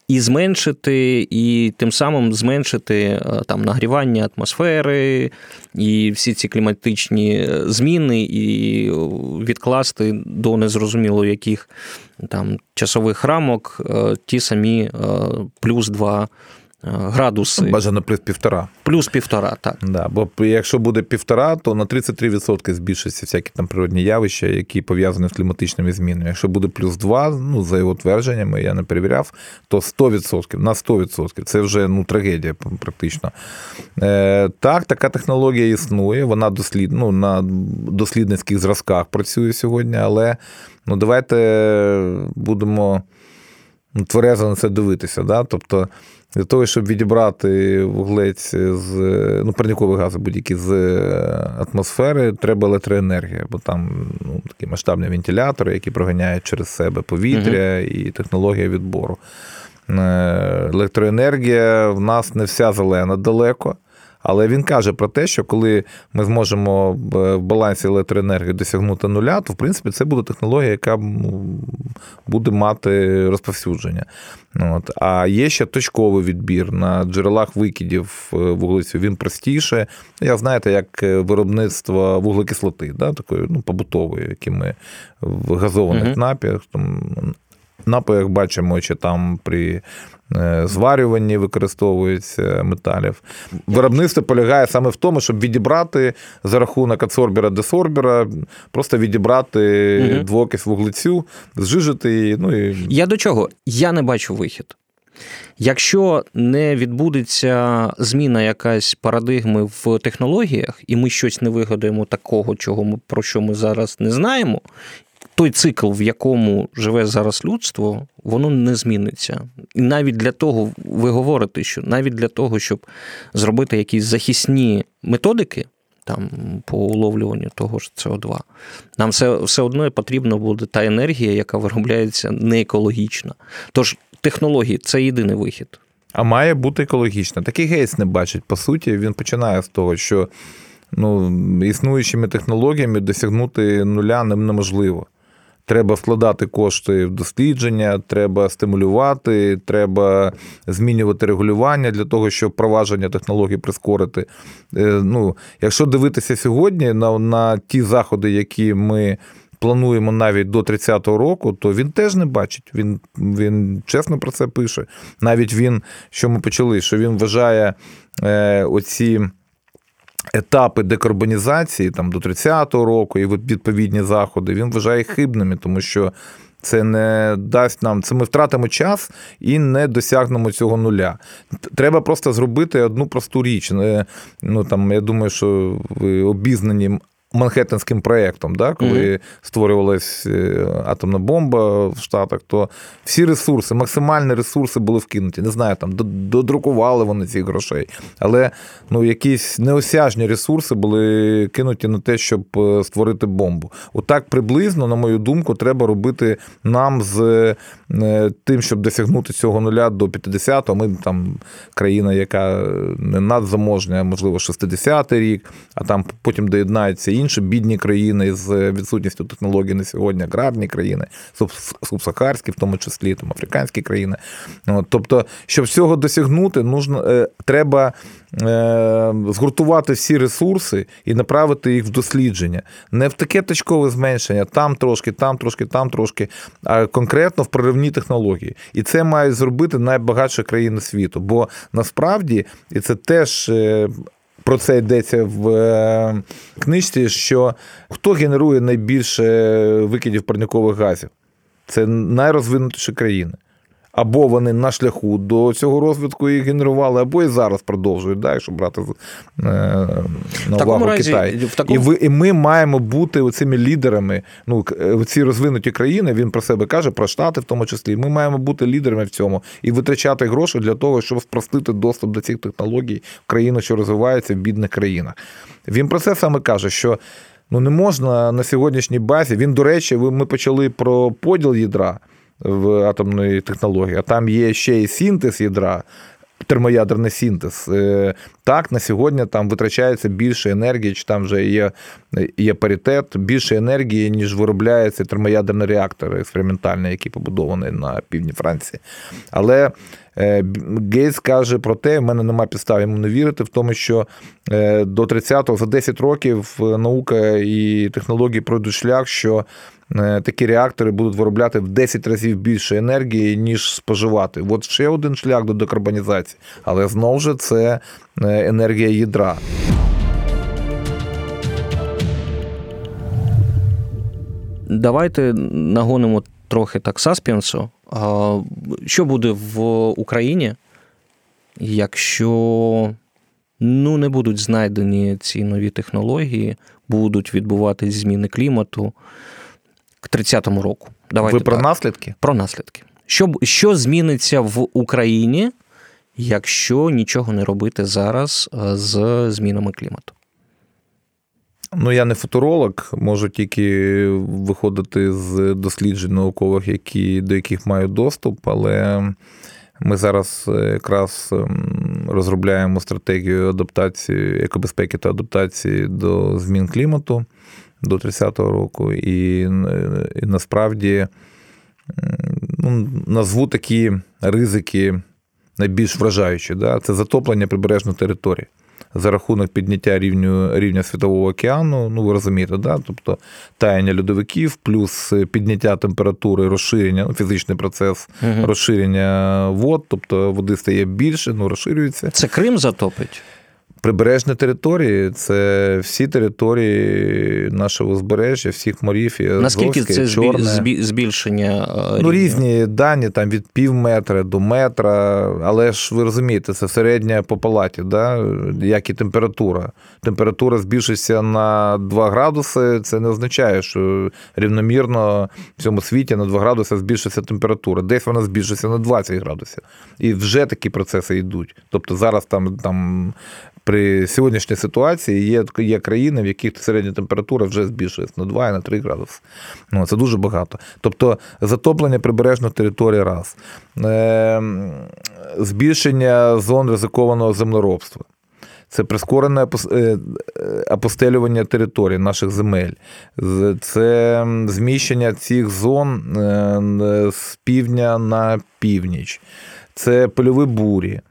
і зменшити, і тим самим зменшити е, там нагрівання атмосфери, і всі ці кліматичні е, зміни, і відкласти до незрозуміло яких там часових рамок е, ті самі плюс 2 Е, градуси. Бажано плюс півтора. Плюс півтора, так. Да, Бо якщо буде півтора, то на 33% збільшаться всякі там природні явища, які пов'язані з кліматичними змінами. Якщо буде плюс 2, ну за його твердженнями, я не перевіряв, то 100%, на 100%. Це вже ну, трагедія практично. Е, Так, така технологія існує, вона дослід, ну, на дослідницьких зразках працює сьогодні, але ну, давайте будемо тверезо на це дивитися. Да? Тобто для того, щоб відібрати вуглець з ну, парникові гази будь-які з атмосфери, треба електроенергія, бо там ну, такі масштабні вентилятори, які проганяють через себе повітря угу. і технологія відбору. Е, електроенергія в нас не вся зелена далеко. Але він каже про те, що коли ми зможемо в балансі електроенергії досягнути нуля, то в принципі це буде технологія, яка буде мати розповсюдження. От. А є ще точковий відбір на джерелах викидів е, вуглецю. Він простіше. Я знаєте, як е, виробництво вуглекислоти, да, такої ну, побутової, які ми в газованих uh напіях. Там, напоях бачимо, чи там при е, зварюванні використовується металів. Виробництво полягає саме в тому, щоб відібрати за рахунок адсорбера десорбера, просто відібрати угу. двокись вуглецю, зжижити її. Ну і я до чого? Я не бачу вихід. Якщо не відбудеться зміна якась парадигми в технологіях, і ми щось не вигадаємо такого, чого ми про що ми зараз не знаємо, той цикл, в якому живе зараз людство, воно не зміниться. І навіть для того, ви говорите, що навіть для того, щоб зробити якісь захисні методики там по уловлюванню того ж СО2, нам все, все одно потрібна буде та енергія, яка виробляється не екологічно. Тож технології це єдиний вихід. А має бути екологічно. Такий Гейтс не бачить. По суті, він починає з того, що ну, існуючими технологіями досягнути нуля неможливо. Треба вкладати кошти в дослідження, треба стимулювати, треба змінювати регулювання для того, щоб провадження технологій прискорити. Е, ну, Якщо дивитися сьогодні на, на ті заходи, які ми. Плануємо навіть до 30-го року, то він теж не бачить. Він він чесно про це пише. Навіть він, що ми почали, що він вважає е, оці етапи декарбонізації там, до 30-го року і відповідні заходи, він вважає хибними, тому що. Це не дасть нам, це ми втратимо час і не досягнемо цього нуля. Треба просто зробити одну просту річ. Ну там я думаю, що ви обізнані Манхеттенським проєктом, да, коли mm-hmm. створювалась е, атомна бомба в Штатах, то всі ресурси, максимальні ресурси були вкинуті. Не знаю, там додрукували вони цих грошей, але ну, якісь неосяжні ресурси були кинуті на те, щоб е, створити бомбу. Отак приблизно, на мою думку, треба робити нам з е, тим, щоб досягнути цього нуля до 50-го. Ми там країна, яка не надзаможня, можливо, 60-й рік, а там потім доєднається інші бідні країни з відсутністю технологій на сьогодні, аграрні країни, субсахарські, в тому числі там африканські країни. Тобто, щоб цього досягнути, нужно, е, треба е, згуртувати всі ресурси і направити їх в дослідження. Не в таке точкове зменшення, там трошки, там трошки, там трошки, а конкретно в проривні технології. І це мають зробити найбагатші країни світу. Бо насправді, і це теж е, про це йдеться в е, книжці, що хто генерує найбільше викидів парникових газів? Це найрозвинутіші країни або вони на шляху до цього розвитку їх генерували, або і зараз продовжують, да, якщо брати е, на увагу разі, Китай. В такому... І ви, і ми маємо бути цими лідерами. Ну, ці розвинуті країни, він про себе каже, про Штати в тому числі. Ми маємо бути лідерами в цьому і витрачати гроші для того, щоб спростити доступ до цих технологій в країну, що розвивається в бідних країнах. Він про це саме каже, що. Ну, не можна на сьогоднішній базі. Він, до речі, ми почали про поділ ядра в атомної технології, а там є ще й синтез ядра. Термоядерний синтез. Е, так, на сьогодні там витрачається більше енергії, чи там вже є є паритет, більше енергії, ніж виробляється термоядерний реактор експериментальний, який побудований на півдні Франції. Але Гейтс каже про те, в мене немає підстав йому не вірити, в тому, що е, до 30-го за 10 років наука і технології пройдуть шлях, що Е, такі реактори будуть виробляти в 10 разів більше енергії, ніж споживати. От ще один шлях до декарбонізації, але знову ж це е, енергія ядра. Давайте нагонимо трохи так саспінсу. Що буде в Україні, якщо ну, не будуть знайдені ці нові технології, будуть відбуватись зміни клімату? к 30-му року. Давайте Ви про так. наслідки? Про наслідки. Що що зміниться в Україні, якщо нічого не робити зараз е, з змінами клімату? Ну, я не футуролог, можу тільки виходити з досліджень наукових, які, до яких маю доступ, але ми зараз е, якраз ем, розробляємо стратегію адаптації, екобезпеки та адаптації до змін клімату до 30-го року. І, і насправді ну, назву такі ризики найбільш вражаючі. Да? Це затоплення прибережної території. За рахунок підняття рівню, рівня світового океану, ну ви розумієте, да? тобто таяння льодовиків, плюс підняття температури, розширення, ну, фізичний процес угу. розширення вод, тобто води стає більше, ну розширюється. Це Крим затопить? Прибережні території це всі території нашого узбережжя, всіх морів. І Наскільки це Чорне. збільшення? е, Ну, різні дані, там від пів метра до метра, але ж ви розумієте, це середня по палаті, да? як і температура. Температура збільшиться на 2 градуси, це не означає, що рівномірно в цьому світі на 2 градуси збільшиться температура. Десь вона збільшиться на 20 градусів. І вже такі процеси йдуть. Тобто зараз там, там при сьогоднішній ситуації є, є країни, в яких середня температура вже збільшується на 2 і на 3 градуси. Ну, це дуже багато. Тобто затоплення прибережної території раз. Е, збільшення зон ризикованого землеробства. Це прискорене апос- е, апостелювання територій наших земель, це зміщення цих зон е, з півдня на північ, це польові бурі.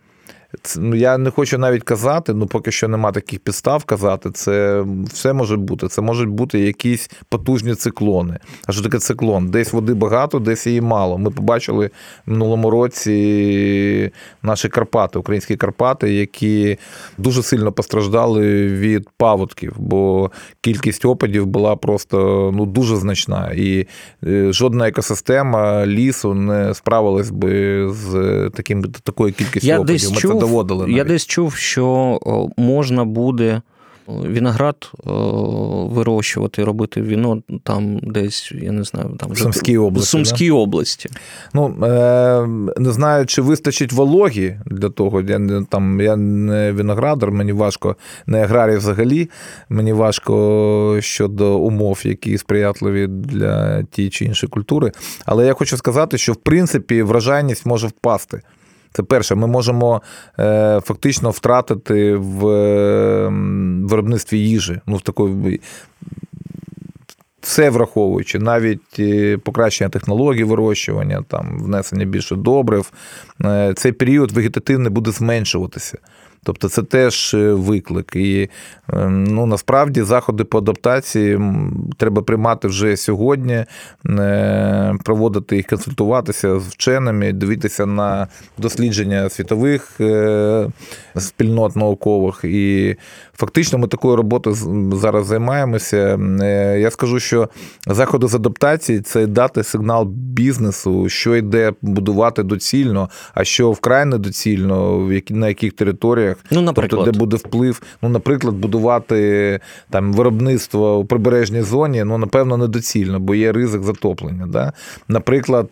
Це, ну, я не хочу навіть казати, ну поки що нема таких підстав казати. Це все може бути. Це можуть бути якісь потужні циклони. А що таке циклон? Десь води багато, десь її мало. Ми побачили в минулому році наші Карпати, українські Карпати, які дуже сильно постраждали від паводків, бо кількість опадів була просто ну, дуже значна. І е, жодна екосистема лісу не справилась би з таким, такою кількістю Я опадів. десь Ми чув, це доводили. Я десь чув, що можна буде виноград вирощувати, робити віно там десь, я не знаю, там В Сумській області, В Сумській області. Ну, е, не знаю, чи вистачить вологі для того. Я не там я не виноградар, мені важко, не аграрій взагалі. Мені важко щодо умов, які сприятливі для тієї чи іншої культури. Але я хочу сказати, що в принципі вражайність може впасти. Це перше, ми можемо е, фактично втратити в е, виробництві їжі. Ну, в такої все враховуючи, навіть е, покращення технологій вирощування, там внесення більше добрив, е, цей період вегетативний буде зменшуватися. Тобто це теж е, виклик. І ну, насправді заходи по адаптації треба приймати вже сьогодні, е, проводити їх, консультуватися з вченими, дивитися на дослідження світових е, спільнот наукових. І фактично ми такою роботою зараз займаємося. Е, Я скажу, що заходи з адаптації це дати сигнал бізнесу, що йде будувати доцільно, а що вкрай недоцільно, на яких територіях, ну, наприклад. тобто, де буде вплив. Ну, наприклад, будувати там виробництво у прибережній зоні, ну, напевно, недоцільно, бо є ризик затоплення. Да? Наприклад,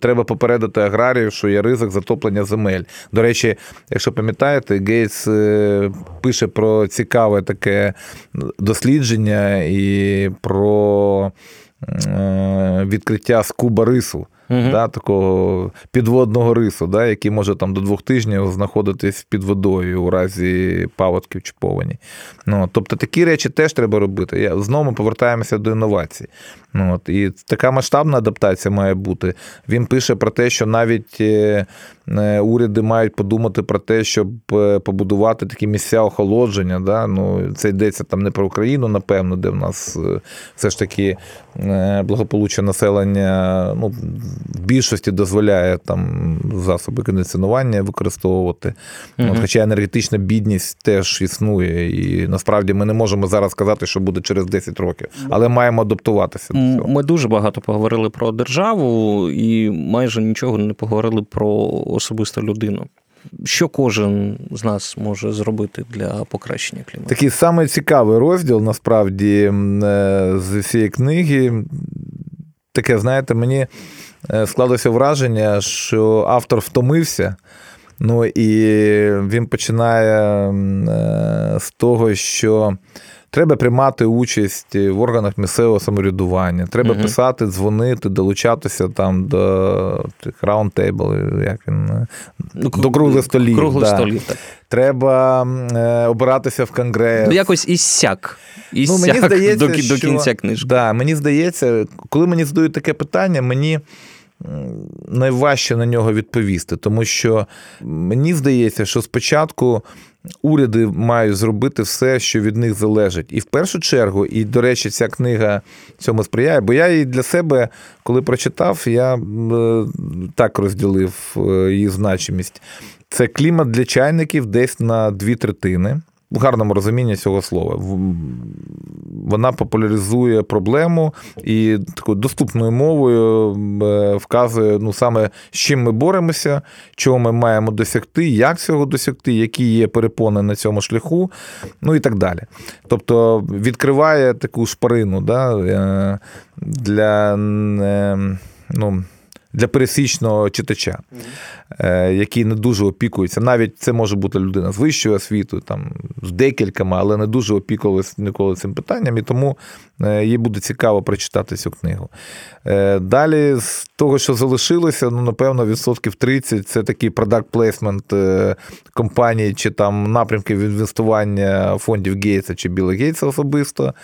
треба попередити аграріїв, що є ризик затоплення земель. До речі, якщо пам'ятаєте, Гейтс пише про цікаве таке дослідження і про відкриття скуба рису. Uh-huh. Да, такого підводного рису, да, який може там до двох тижнів знаходитись під водою у разі паводків чи повені. Ну, Тобто такі речі теж треба робити. Я, Знову ми повертаємося до інновацій. Ну, от, І така масштабна адаптація має бути. Він пише про те, що навіть уряди мають подумати про те, щоб побудувати такі місця охолодження. Да? Ну, Це йдеться там не про Україну, напевно, де в нас все ж таки благополуччя населення ну, в більшості дозволяє там засоби кондиціонування використовувати. Mm-hmm. От, Хоча енергетична бідність теж існує. І насправді ми не можемо зараз сказати, що буде через 10 років, але маємо адаптуватися. до цього. Ми дуже багато поговорили про державу і майже нічого не поговорили про особисту людину. Що кожен з нас може зробити для покращення клімату? Такий самий цікавий розділ насправді з цієї книги. Таке, знаєте, мені склалося враження, що автор втомився. Ну і він починає з того, що треба приймати участь в органах місцевого самоврядування, треба угу. писати, дзвонити, долучатися там до раундтейбл, як він ну, до круглих столів. Круглих да. столів, так. Треба е, обиратися в конгрес. Ну, якось іссяк. Іссяк ну, мені здається, до, що, до кінця книжки. Да, мені здається, коли мені задають таке питання, мені найважче на нього відповісти, тому що мені здається, що спочатку уряди мають зробити все, що від них залежить. І в першу чергу, і, до речі, ця книга цьому сприяє, бо я її для себе, коли прочитав, я так розділив її значимість. Це клімат для чайників десь на дві третини. В гарному розумінні цього слова. Вона популяризує проблему і такою доступною мовою е, вказує ну, саме з чим ми боремося, чого ми маємо досягти, як цього досягти, які є перепони на цьому шляху, ну і так далі. Тобто відкриває таку шпарину да, е, для. Е, ну, для пересічного читача, mm-hmm. який не дуже опікується. Навіть це може бути людина з вищою освітою, там з декількома, але не дуже опікувалася ніколи цим питанням, і тому е, їй буде цікаво прочитати цю книгу. Е, далі, з того, що залишилося, ну, напевно, відсотків 30 це такий продакт плейсмент компанії чи там напрямки інвестування фондів Гейтса чи Біла Гейтса особисто.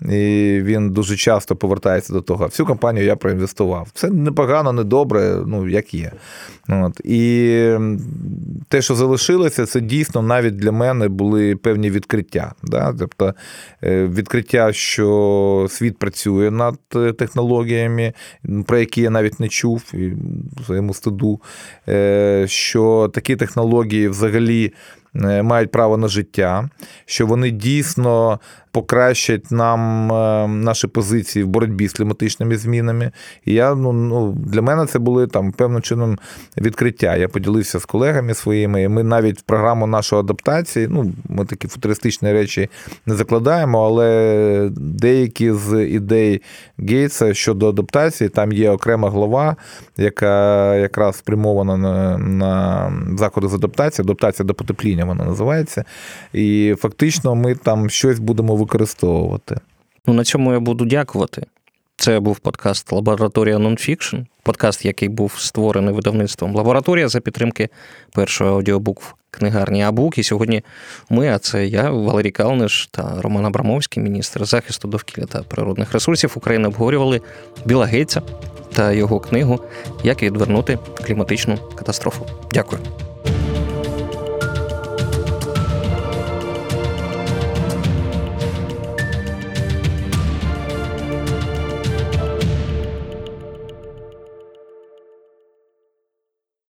І він дуже часто повертається до того. Всю компанію я проінвестував. Це непогано, не добре, ну як є. От. І те, що залишилося, це дійсно навіть для мене були певні відкриття. Да? Тобто е, відкриття, що світ працює над е, технологіями, про які я навіть не чув і своєму стиду, е, що такі технології взагалі. Мають право на життя, що вони дійсно покращать нам е, наші позиції в боротьбі з кліматичними змінами. І я ну, ну для мене це були там певним чином відкриття. Я поділився з колегами своїми. і Ми навіть в програму нашої адаптації, ну ми такі футуристичні речі не закладаємо, але деякі з ідей Гейтса щодо адаптації, там є окрема глава, яка якраз спрямована на, на заходи з адаптації, адаптація до потепління вона називається. І фактично ми там щось будемо використовувати. Ну на цьому я буду дякувати. Це був подкаст Лабораторія Нонфікшн, подкаст, який був створений видавництвом Лабораторія за підтримки першої аудіобук в книгарні Абук. І сьогодні ми, а це я, Валерій Калниш та Роман Абрамовський, міністр захисту довкілля та природних ресурсів України, обговорювали Біла Гейтса та його книгу Як відвернути кліматичну катастрофу. Дякую.